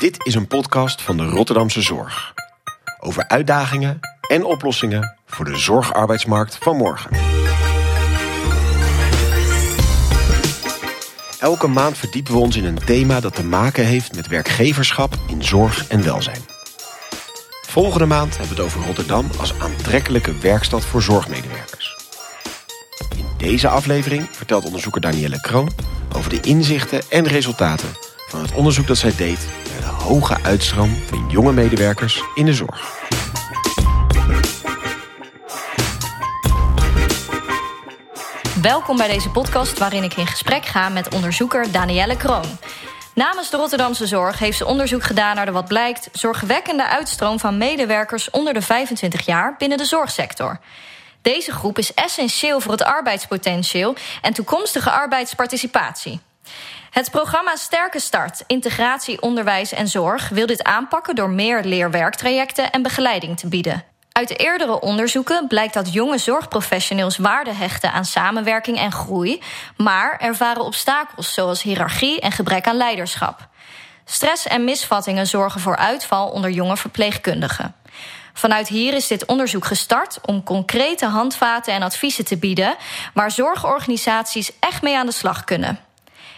Dit is een podcast van de Rotterdamse Zorg. Over uitdagingen en oplossingen voor de zorgarbeidsmarkt van morgen. Elke maand verdiepen we ons in een thema dat te maken heeft met werkgeverschap in zorg en welzijn. Volgende maand hebben we het over Rotterdam als aantrekkelijke werkstad voor zorgmedewerkers. In deze aflevering vertelt onderzoeker Danielle Kroon over de inzichten en resultaten van het onderzoek dat zij deed hoge uitstroom van jonge medewerkers in de zorg. Welkom bij deze podcast waarin ik in gesprek ga met onderzoeker Danielle Kroon. Namens de Rotterdamse Zorg heeft ze onderzoek gedaan naar de wat blijkt zorgwekkende uitstroom van medewerkers onder de 25 jaar binnen de zorgsector. Deze groep is essentieel voor het arbeidspotentieel en toekomstige arbeidsparticipatie. Het programma Sterke Start, Integratie, Onderwijs en Zorg wil dit aanpakken door meer leerwerktrajecten en begeleiding te bieden. Uit eerdere onderzoeken blijkt dat jonge zorgprofessionals waarde hechten aan samenwerking en groei, maar ervaren obstakels zoals hiërarchie en gebrek aan leiderschap. Stress en misvattingen zorgen voor uitval onder jonge verpleegkundigen. Vanuit hier is dit onderzoek gestart om concrete handvaten en adviezen te bieden waar zorgorganisaties echt mee aan de slag kunnen.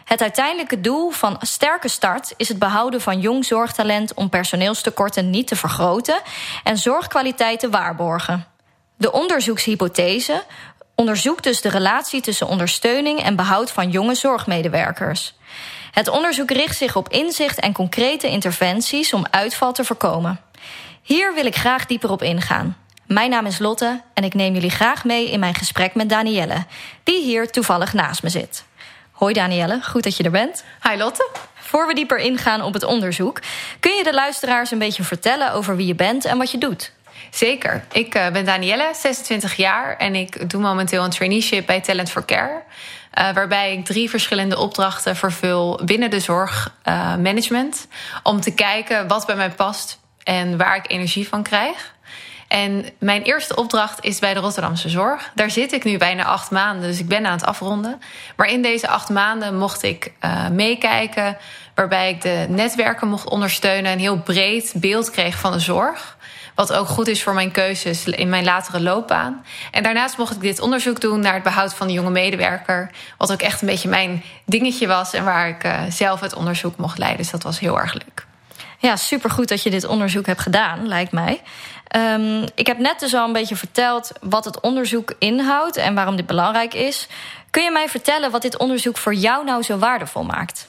Het uiteindelijke doel van Sterke Start is het behouden van jong zorgtalent om personeelstekorten niet te vergroten en zorgkwaliteit te waarborgen. De onderzoekshypothese onderzoekt dus de relatie tussen ondersteuning en behoud van jonge zorgmedewerkers. Het onderzoek richt zich op inzicht en concrete interventies om uitval te voorkomen. Hier wil ik graag dieper op ingaan. Mijn naam is Lotte en ik neem jullie graag mee in mijn gesprek met Danielle, die hier toevallig naast me zit. Hoi Danielle, goed dat je er bent. Hi Lotte. Voor we dieper ingaan op het onderzoek, kun je de luisteraars een beetje vertellen over wie je bent en wat je doet? Zeker. Ik uh, ben Danielle, 26 jaar en ik doe momenteel een traineeship bij Talent for Care. Uh, waarbij ik drie verschillende opdrachten vervul binnen de zorgmanagement. Uh, om te kijken wat bij mij past en waar ik energie van krijg. En mijn eerste opdracht is bij de Rotterdamse Zorg. Daar zit ik nu bijna acht maanden, dus ik ben aan het afronden. Maar in deze acht maanden mocht ik uh, meekijken, waarbij ik de netwerken mocht ondersteunen, een heel breed beeld kreeg van de zorg. Wat ook goed is voor mijn keuzes in mijn latere loopbaan. En daarnaast mocht ik dit onderzoek doen naar het behoud van de jonge medewerker. Wat ook echt een beetje mijn dingetje was en waar ik uh, zelf het onderzoek mocht leiden. Dus dat was heel erg leuk. Ja, supergoed dat je dit onderzoek hebt gedaan, lijkt mij. Um, ik heb net dus al een beetje verteld wat het onderzoek inhoudt en waarom dit belangrijk is. Kun je mij vertellen wat dit onderzoek voor jou nou zo waardevol maakt?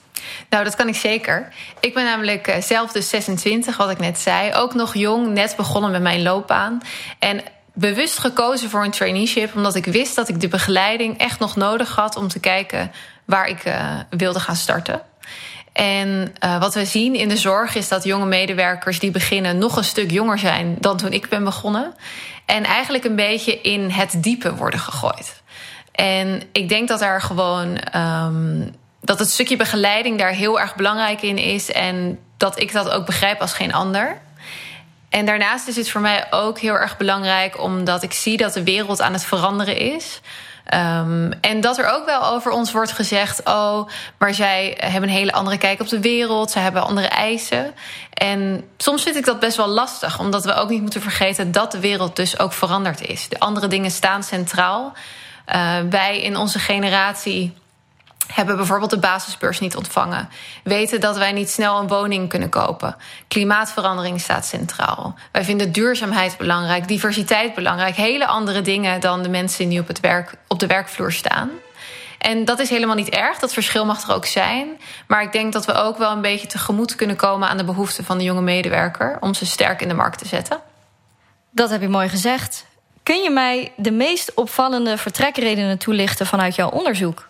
Nou, dat kan ik zeker. Ik ben namelijk zelf dus 26, wat ik net zei. Ook nog jong, net begonnen met mijn loopbaan. En bewust gekozen voor een traineeship, omdat ik wist dat ik de begeleiding echt nog nodig had om te kijken waar ik uh, wilde gaan starten. En uh, wat we zien in de zorg is dat jonge medewerkers die beginnen nog een stuk jonger zijn dan toen ik ben begonnen. En eigenlijk een beetje in het diepe worden gegooid. En ik denk dat er gewoon um, dat het stukje begeleiding daar heel erg belangrijk in is. En dat ik dat ook begrijp als geen ander. En daarnaast is het voor mij ook heel erg belangrijk, omdat ik zie dat de wereld aan het veranderen is. Um, en dat er ook wel over ons wordt gezegd: oh, maar zij hebben een hele andere kijk op de wereld, zij hebben andere eisen. En soms vind ik dat best wel lastig, omdat we ook niet moeten vergeten dat de wereld dus ook veranderd is. De andere dingen staan centraal. Uh, wij in onze generatie hebben bijvoorbeeld de basisbeurs niet ontvangen. Weten dat wij niet snel een woning kunnen kopen. Klimaatverandering staat centraal. Wij vinden duurzaamheid belangrijk, diversiteit belangrijk. Hele andere dingen dan de mensen die op, het werk, op de werkvloer staan. En dat is helemaal niet erg. Dat verschil mag er ook zijn. Maar ik denk dat we ook wel een beetje tegemoet kunnen komen aan de behoeften van de jonge medewerker. om ze sterk in de markt te zetten. Dat heb je mooi gezegd. Kun je mij de meest opvallende vertrekredenen toelichten vanuit jouw onderzoek?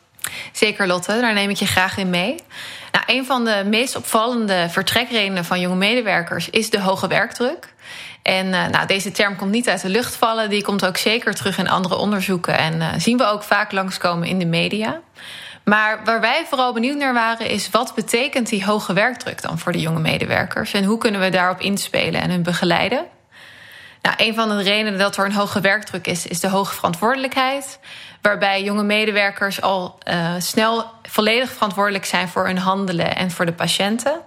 Zeker, Lotte. Daar neem ik je graag in mee. Nou, een van de meest opvallende vertrekredenen van jonge medewerkers is de hoge werkdruk. En uh, nou, deze term komt niet uit de lucht vallen. Die komt ook zeker terug in andere onderzoeken. En uh, zien we ook vaak langskomen in de media. Maar waar wij vooral benieuwd naar waren, is wat betekent die hoge werkdruk dan voor de jonge medewerkers? En hoe kunnen we daarop inspelen en hun begeleiden? Nou, een van de redenen dat er een hoge werkdruk is, is de hoge verantwoordelijkheid. Waarbij jonge medewerkers al uh, snel volledig verantwoordelijk zijn voor hun handelen en voor de patiënten.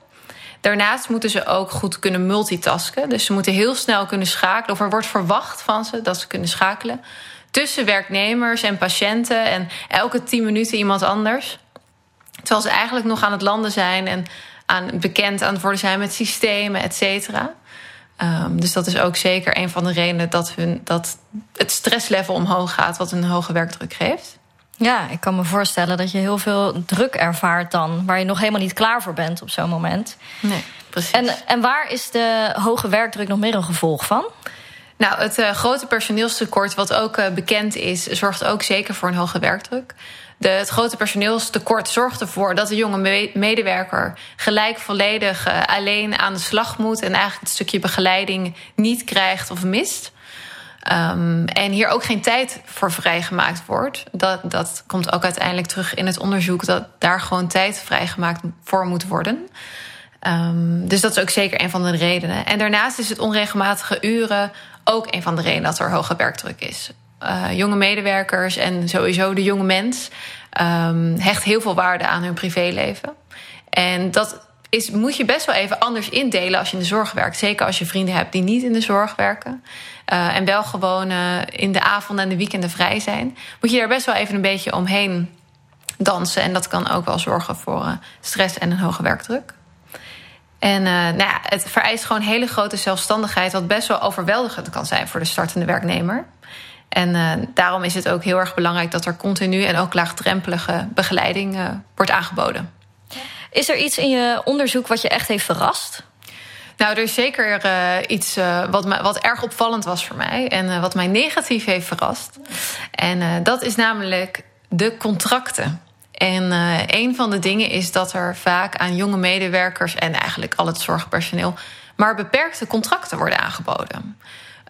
Daarnaast moeten ze ook goed kunnen multitasken. Dus ze moeten heel snel kunnen schakelen. Of er wordt verwacht van ze dat ze kunnen schakelen. Tussen werknemers en patiënten. En elke tien minuten iemand anders. Terwijl ze eigenlijk nog aan het landen zijn. En aan, bekend aan het worden zijn met systemen, et cetera. Um, dus dat is ook zeker een van de redenen dat, hun, dat het stresslevel omhoog gaat. Wat een hoge werkdruk geeft. Ja, ik kan me voorstellen dat je heel veel druk ervaart dan, waar je nog helemaal niet klaar voor bent op zo'n moment. Nee, precies. En, en waar is de hoge werkdruk nog meer een gevolg van? Nou, het uh, grote personeelstekort, wat ook uh, bekend is, zorgt ook zeker voor een hoge werkdruk. De, het grote personeelstekort zorgt ervoor dat de jonge medewerker gelijk volledig uh, alleen aan de slag moet en eigenlijk het stukje begeleiding niet krijgt of mist. Um, en hier ook geen tijd voor vrijgemaakt wordt. Dat, dat komt ook uiteindelijk terug in het onderzoek dat daar gewoon tijd vrijgemaakt voor moet worden. Um, dus dat is ook zeker een van de redenen. En daarnaast is het onregelmatige uren ook een van de redenen dat er hoge werkdruk is. Uh, jonge medewerkers en sowieso de jonge mens um, hecht heel veel waarde aan hun privéleven. En dat is, moet je best wel even anders indelen als je in de zorg werkt. Zeker als je vrienden hebt die niet in de zorg werken. Uh, en wel gewoon uh, in de avonden en de weekenden vrij zijn. Moet je daar best wel even een beetje omheen dansen. En dat kan ook wel zorgen voor stress en een hoge werkdruk. En nou ja, het vereist gewoon hele grote zelfstandigheid... wat best wel overweldigend kan zijn voor de startende werknemer. En daarom is het ook heel erg belangrijk... dat er continu en ook laagdrempelige begeleiding wordt aangeboden. Is er iets in je onderzoek wat je echt heeft verrast? Nou, er is zeker uh, iets uh, wat, wat erg opvallend was voor mij en uh, wat mij negatief heeft verrast. En dat is namelijk de contracten. En een van de dingen is dat er vaak aan jonge medewerkers en eigenlijk al het zorgpersoneel maar beperkte contracten worden aangeboden.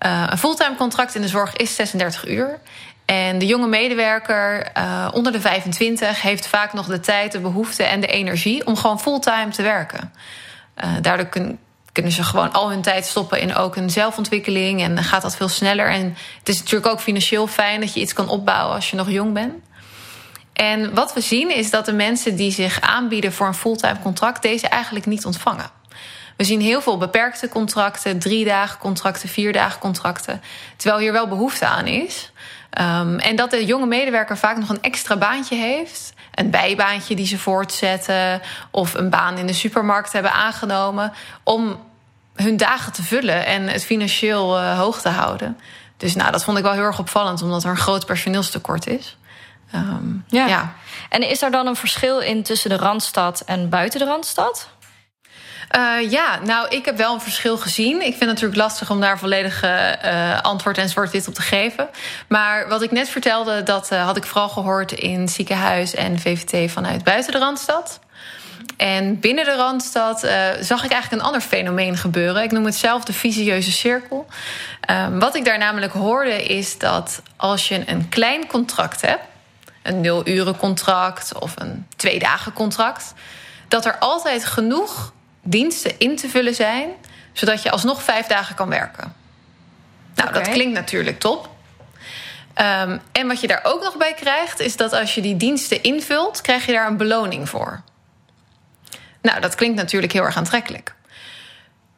Een fulltime contract in de zorg is 36 uur. En de jonge medewerker uh, onder de 25 heeft vaak nog de tijd, de behoefte en de energie om gewoon fulltime te werken. Uh, daardoor kun, kunnen ze gewoon al hun tijd stoppen in ook een zelfontwikkeling en gaat dat veel sneller. En het is natuurlijk ook financieel fijn dat je iets kan opbouwen als je nog jong bent. En wat we zien is dat de mensen die zich aanbieden voor een fulltime contract deze eigenlijk niet ontvangen. We zien heel veel beperkte contracten, drie dagen contracten, vier dagen contracten. Terwijl hier wel behoefte aan is. Um, en dat de jonge medewerker vaak nog een extra baantje heeft. Een bijbaantje die ze voortzetten. Of een baan in de supermarkt hebben aangenomen. Om hun dagen te vullen en het financieel uh, hoog te houden. Dus nou, dat vond ik wel heel erg opvallend, omdat er een groot personeelstekort is. Um, ja. ja. En is er dan een verschil in tussen de randstad en buiten de randstad? Uh, ja, nou, ik heb wel een verschil gezien. Ik vind het natuurlijk lastig om daar volledig uh, antwoord en zwart-wit op te geven. Maar wat ik net vertelde, dat uh, had ik vooral gehoord in ziekenhuis en VVT vanuit buiten de Randstad. En binnen de Randstad zag ik eigenlijk een ander fenomeen gebeuren. Ik noem het zelf de visieuze cirkel. Um, wat ik daar namelijk hoorde is dat als je een klein contract hebt... een nul uren contract of een twee dagen contract... dat er altijd genoeg diensten in te vullen zijn, zodat je alsnog vijf dagen kan werken. Nou, okay. dat klinkt natuurlijk top. Um, en wat je daar ook nog bij krijgt, is dat als je die diensten invult, krijg je daar een beloning voor. Nou, dat klinkt natuurlijk heel erg aantrekkelijk.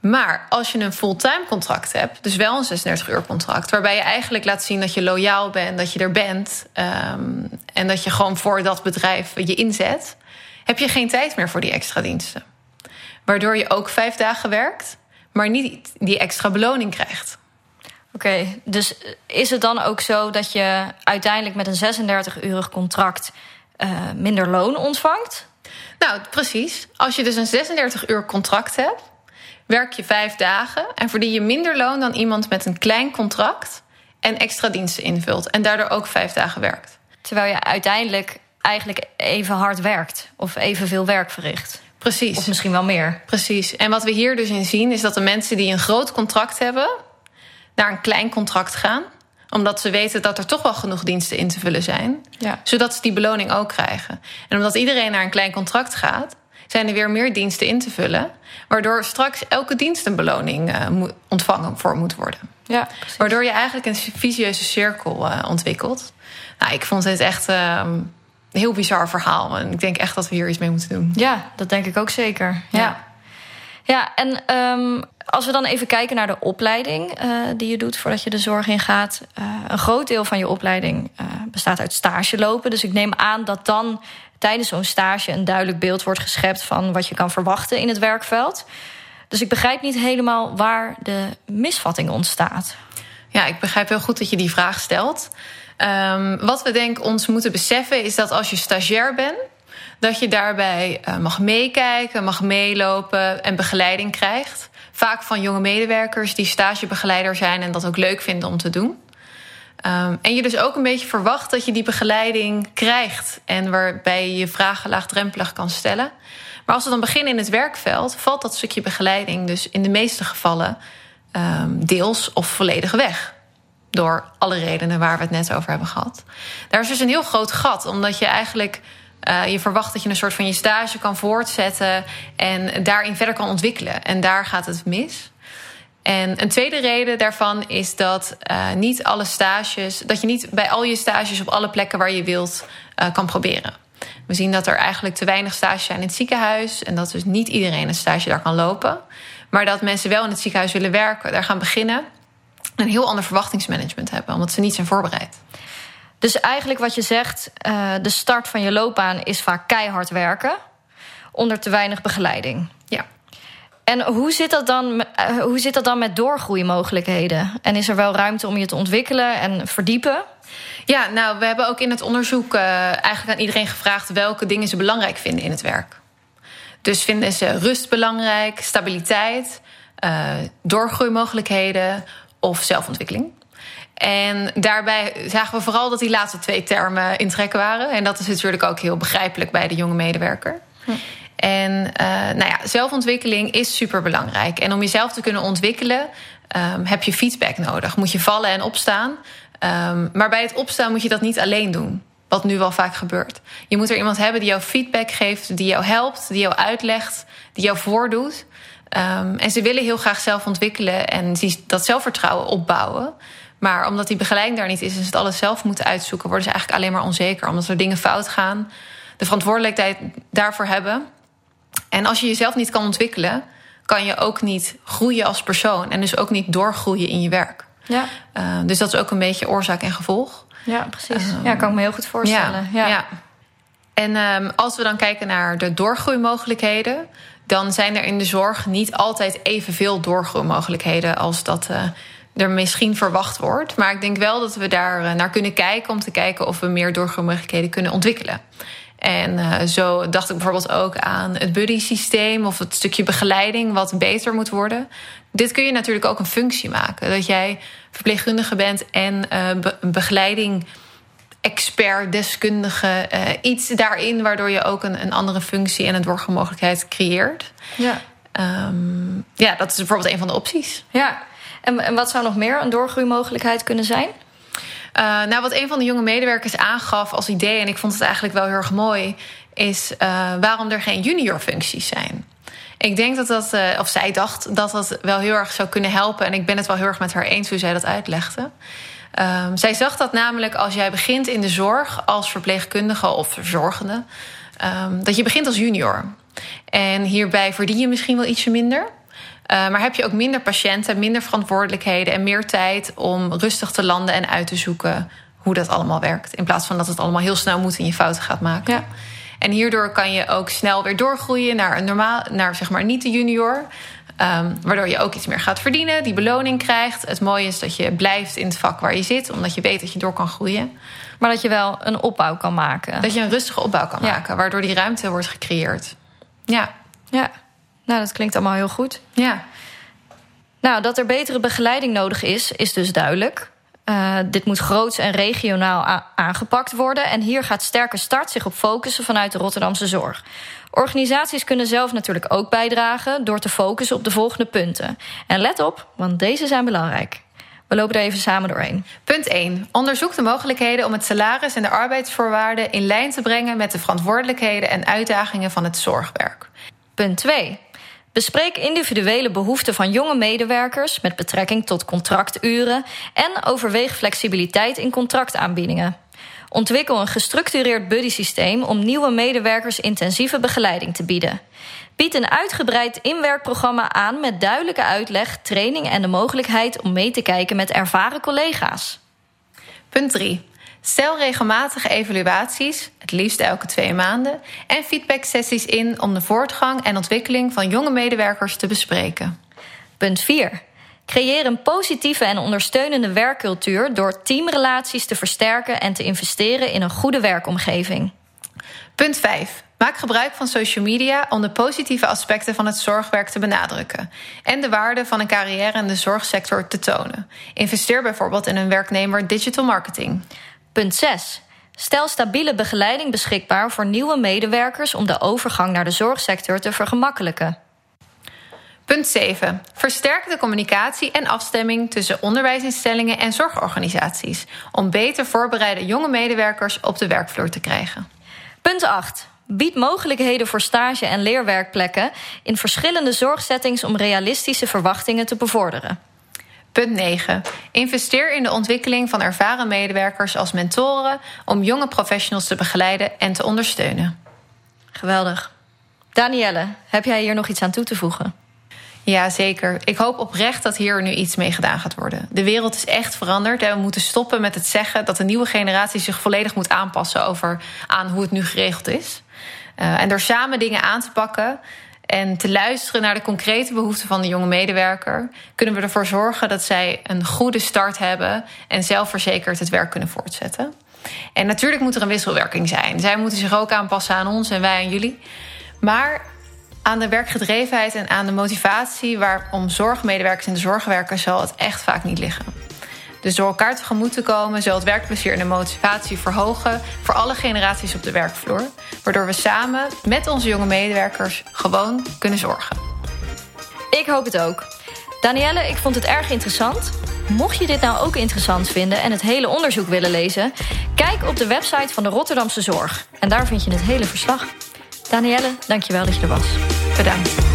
Maar als je een fulltime contract hebt, dus wel een 36 uur contract, waarbij je eigenlijk laat zien dat je loyaal bent, dat je er bent um, en dat je gewoon voor dat bedrijf je inzet, heb je geen tijd meer voor die extra diensten. Waardoor je ook vijf dagen werkt, maar niet die extra beloning krijgt. Oké, okay, dus is het dan ook zo dat je uiteindelijk met een 36-urig contract uh, minder loon ontvangt? Nou, precies. Als je dus een 36-uur contract hebt, werk je vijf dagen en verdien je minder loon dan iemand met een klein contract en extra diensten invult en daardoor ook vijf dagen werkt. Terwijl je uiteindelijk eigenlijk even hard werkt of evenveel werk verricht. Precies. Of misschien wel meer. Precies. En wat we hier dus in zien is dat de mensen die een groot contract hebben, naar een klein contract gaan omdat ze weten dat er toch wel genoeg diensten in te vullen zijn. Ja. Zodat ze die beloning ook krijgen. En omdat iedereen naar een klein contract gaat, zijn er weer meer diensten in te vullen. Waardoor straks elke dienst een beloning uh, ontvangen voor moet worden. Ja, waardoor je eigenlijk een visieuze cirkel uh, ontwikkelt. Nou, ik vond het echt. Uh, heel bizar verhaal. En ik denk echt dat we hier iets mee moeten doen. Ja, dat denk ik ook zeker. Ja. ja. Ja, en um, als we dan even kijken naar de opleiding uh, die je doet voordat je de zorg ingaat. Uh, een groot deel van je opleiding uh, bestaat uit stage lopen. Dus ik neem aan dat dan tijdens zo'n stage een duidelijk beeld wordt geschept van wat je kan verwachten in het werkveld. Dus ik begrijp niet helemaal waar de misvatting ontstaat. Ja, ik begrijp heel goed dat je die vraag stelt. Um, wat we denk ons moeten beseffen is dat als je stagiair bent, dat je daarbij uh, mag meekijken, mag meelopen en begeleiding krijgt. Vaak van jonge medewerkers die stagebegeleider zijn en dat ook leuk vinden om te doen. Um, en je dus ook een beetje verwacht dat je die begeleiding krijgt en waarbij je je vragen laagdrempelig kan stellen. Maar als we dan beginnen in het werkveld, valt dat stukje begeleiding dus in de meeste gevallen um, deels of volledig weg. Door alle redenen waar we het net over hebben gehad. Daar is dus een heel groot gat, omdat je eigenlijk uh, je verwacht dat je een soort van je stage kan voortzetten en daarin verder kan ontwikkelen. En daar gaat het mis. En een tweede reden daarvan is dat uh, niet alle stages, dat je niet bij al je stages op alle plekken waar je wilt uh, kan proberen. We zien dat er eigenlijk te weinig stages zijn in het ziekenhuis en dat dus niet iedereen een stage daar kan lopen. Maar dat mensen wel in het ziekenhuis willen werken, daar gaan beginnen. Een heel ander verwachtingsmanagement hebben, omdat ze niet zijn voorbereid. Dus eigenlijk wat je zegt, uh, de start van je loopbaan is vaak keihard werken onder te weinig begeleiding. Ja. En hoe zit, dat dan, uh, hoe zit dat dan met doorgroeimogelijkheden? En is er wel ruimte om je te ontwikkelen en verdiepen? Ja, nou, we hebben ook in het onderzoek uh, eigenlijk aan iedereen gevraagd welke dingen ze belangrijk vinden in het werk. Dus vinden ze rust belangrijk, stabiliteit, doorgroeimogelijkheden of zelfontwikkeling. En daarbij zagen we vooral dat die laatste twee termen in trek waren. En dat is natuurlijk ook heel begrijpelijk bij de jonge medewerker. Hm. En uh, nou ja, zelfontwikkeling is super belangrijk. En om jezelf te kunnen ontwikkelen, um, heb je feedback nodig. Moet je vallen en opstaan. Um, maar bij het opstaan moet je dat niet alleen doen. Wat nu wel vaak gebeurt. Je moet er iemand hebben die jou feedback geeft, die jou helpt, die jou uitlegt, die jou voordoet. Um, en ze willen heel graag zelf ontwikkelen en dat zelfvertrouwen opbouwen. Maar omdat die begeleiding daar niet is en ze het alles zelf moeten uitzoeken, worden ze eigenlijk alleen maar onzeker. Omdat er dingen fout gaan, de verantwoordelijkheid daarvoor hebben. En als je jezelf niet kan ontwikkelen, kan je ook niet groeien als persoon. En dus ook niet doorgroeien in je werk. Ja. Uh, dus dat is ook een beetje oorzaak en gevolg. Ja, precies. Uh, ja, kan ik me heel goed voorstellen. Ja. ja. En um, als we dan kijken naar de doorgroeimogelijkheden, dan zijn er in de zorg niet altijd evenveel doorgroeimogelijkheden als dat. Uh, er misschien verwacht wordt. Maar ik denk wel dat we daar eh, naar kunnen kijken om te kijken of we meer doorgroeimogelijkheden kunnen ontwikkelen. En uh, zo dacht ik bijvoorbeeld ook aan het buddy-systeem of het stukje begeleiding wat beter moet worden. Dit kun je natuurlijk ook een functie maken. Dat jij verpleegkundige bent en uh, be begeleiding expert, deskundige, uh, iets daarin waardoor je ook een, een andere functie en een doorgroeimogelijkheid creëert. Ja. Um, ja, dat is bijvoorbeeld een van de opties. Ja, en, en wat zou nog meer een doorgroeimogelijkheid kunnen zijn? Uh, nou, wat een van de jonge medewerkers aangaf als idee, en ik vond het eigenlijk wel heel erg mooi, is uh, waarom er geen juniorfuncties zijn. Ik denk dat dat, uh, of zij dacht dat dat wel heel erg zou kunnen helpen. En ik ben het wel heel erg met haar eens hoe zij dat uitlegde. Um, zij zag dat namelijk als jij begint in de zorg als verpleegkundige of verzorgende, um, dat je begint als junior. En hierbij verdien je misschien wel ietsje minder. Uh, maar heb je ook minder patiënten, minder verantwoordelijkheden en meer tijd om rustig te landen en uit te zoeken hoe dat allemaal werkt. In plaats van dat het allemaal heel snel moet en je fouten gaat maken. Ja. En hierdoor kan je ook snel weer doorgroeien naar een normaal, naar zeg maar niet de junior. Um, waardoor je ook iets meer gaat verdienen, die beloning krijgt. Het mooie is dat je blijft in het vak waar je zit, omdat je weet dat je door kan groeien. Maar dat je wel een opbouw kan maken. Dat je een rustige opbouw kan ja. maken, waardoor die ruimte wordt gecreëerd. Ja. Ja. Nou, dat klinkt allemaal heel goed. Ja. Nou, dat er betere begeleiding nodig is, is dus duidelijk. Uh, dit moet groots en regionaal aangepakt worden. En hier gaat Sterke Start zich op focussen vanuit de Rotterdamse zorg. Organisaties kunnen zelf natuurlijk ook bijdragen door te focussen op de volgende punten. En let op, want deze zijn belangrijk. We lopen er even samen doorheen. Punt 1. Onderzoek de mogelijkheden om het salaris en de arbeidsvoorwaarden in lijn te brengen met de verantwoordelijkheden en uitdagingen van het zorgwerk. Punt 2. Bespreek individuele behoeften van jonge medewerkers met betrekking tot contracturen en overweeg flexibiliteit in contractaanbiedingen. Ontwikkel een gestructureerd buddy-systeem om nieuwe medewerkers intensieve begeleiding te bieden. Bied een uitgebreid inwerkprogramma aan met duidelijke uitleg, training en de mogelijkheid om mee te kijken met ervaren collega's. Punt 3. Stel regelmatige evaluaties, het liefst elke twee maanden, en feedbacksessies in om de voortgang en ontwikkeling van jonge medewerkers te bespreken. Punt 4. Creëer een positieve en ondersteunende werkcultuur door teamrelaties te versterken en te investeren in een goede werkomgeving. Punt 5. Maak gebruik van social media om de positieve aspecten van het zorgwerk te benadrukken en de waarde van een carrière in de zorgsector te tonen. Investeer bijvoorbeeld in een werknemer digital marketing. Punt 6. Stel stabiele begeleiding beschikbaar voor nieuwe medewerkers om de overgang naar de zorgsector te vergemakkelijken. Punt 7. Versterk de communicatie en afstemming tussen onderwijsinstellingen en zorgorganisaties om beter voorbereide jonge medewerkers op de werkvloer te krijgen. Punt 8. Bied mogelijkheden voor stage- en leerwerkplekken in verschillende zorgsettings om realistische verwachtingen te bevorderen. Punt 9. Investeer in de ontwikkeling van ervaren medewerkers als mentoren om jonge professionals te begeleiden en te ondersteunen. Geweldig. Danielle, heb jij hier nog iets aan toe te voegen? Ja, zeker. Ik hoop oprecht dat hier nu iets mee gedaan gaat worden. De wereld is echt veranderd en we moeten stoppen met het zeggen dat de nieuwe generatie zich volledig moet aanpassen over aan hoe het nu geregeld is. Uh, en door samen dingen aan te pakken en te luisteren naar de concrete behoeften van de jonge medewerker, kunnen we ervoor zorgen dat zij een goede start hebben en zelfverzekerd het werk kunnen voortzetten. En natuurlijk moet er een wisselwerking zijn. Zij moeten zich ook aanpassen aan ons en wij aan jullie. Maar aan de werkgedrevenheid en aan de motivatie waarom zorgmedewerkers en de zorgwerkers zal het echt vaak niet liggen. Dus door elkaar tegemoet te komen, zal het werkplezier en de motivatie verhogen voor alle generaties op de werkvloer. Waardoor we samen met onze jonge medewerkers gewoon kunnen zorgen. Ik hoop het ook. Danielle, ik vond het erg interessant. Mocht je dit nou ook interessant vinden en het hele onderzoek willen lezen, kijk op de website van de Rotterdamse Zorg. En daar vind je het hele verslag. Danielle, dankjewel dat je er was. Bedankt.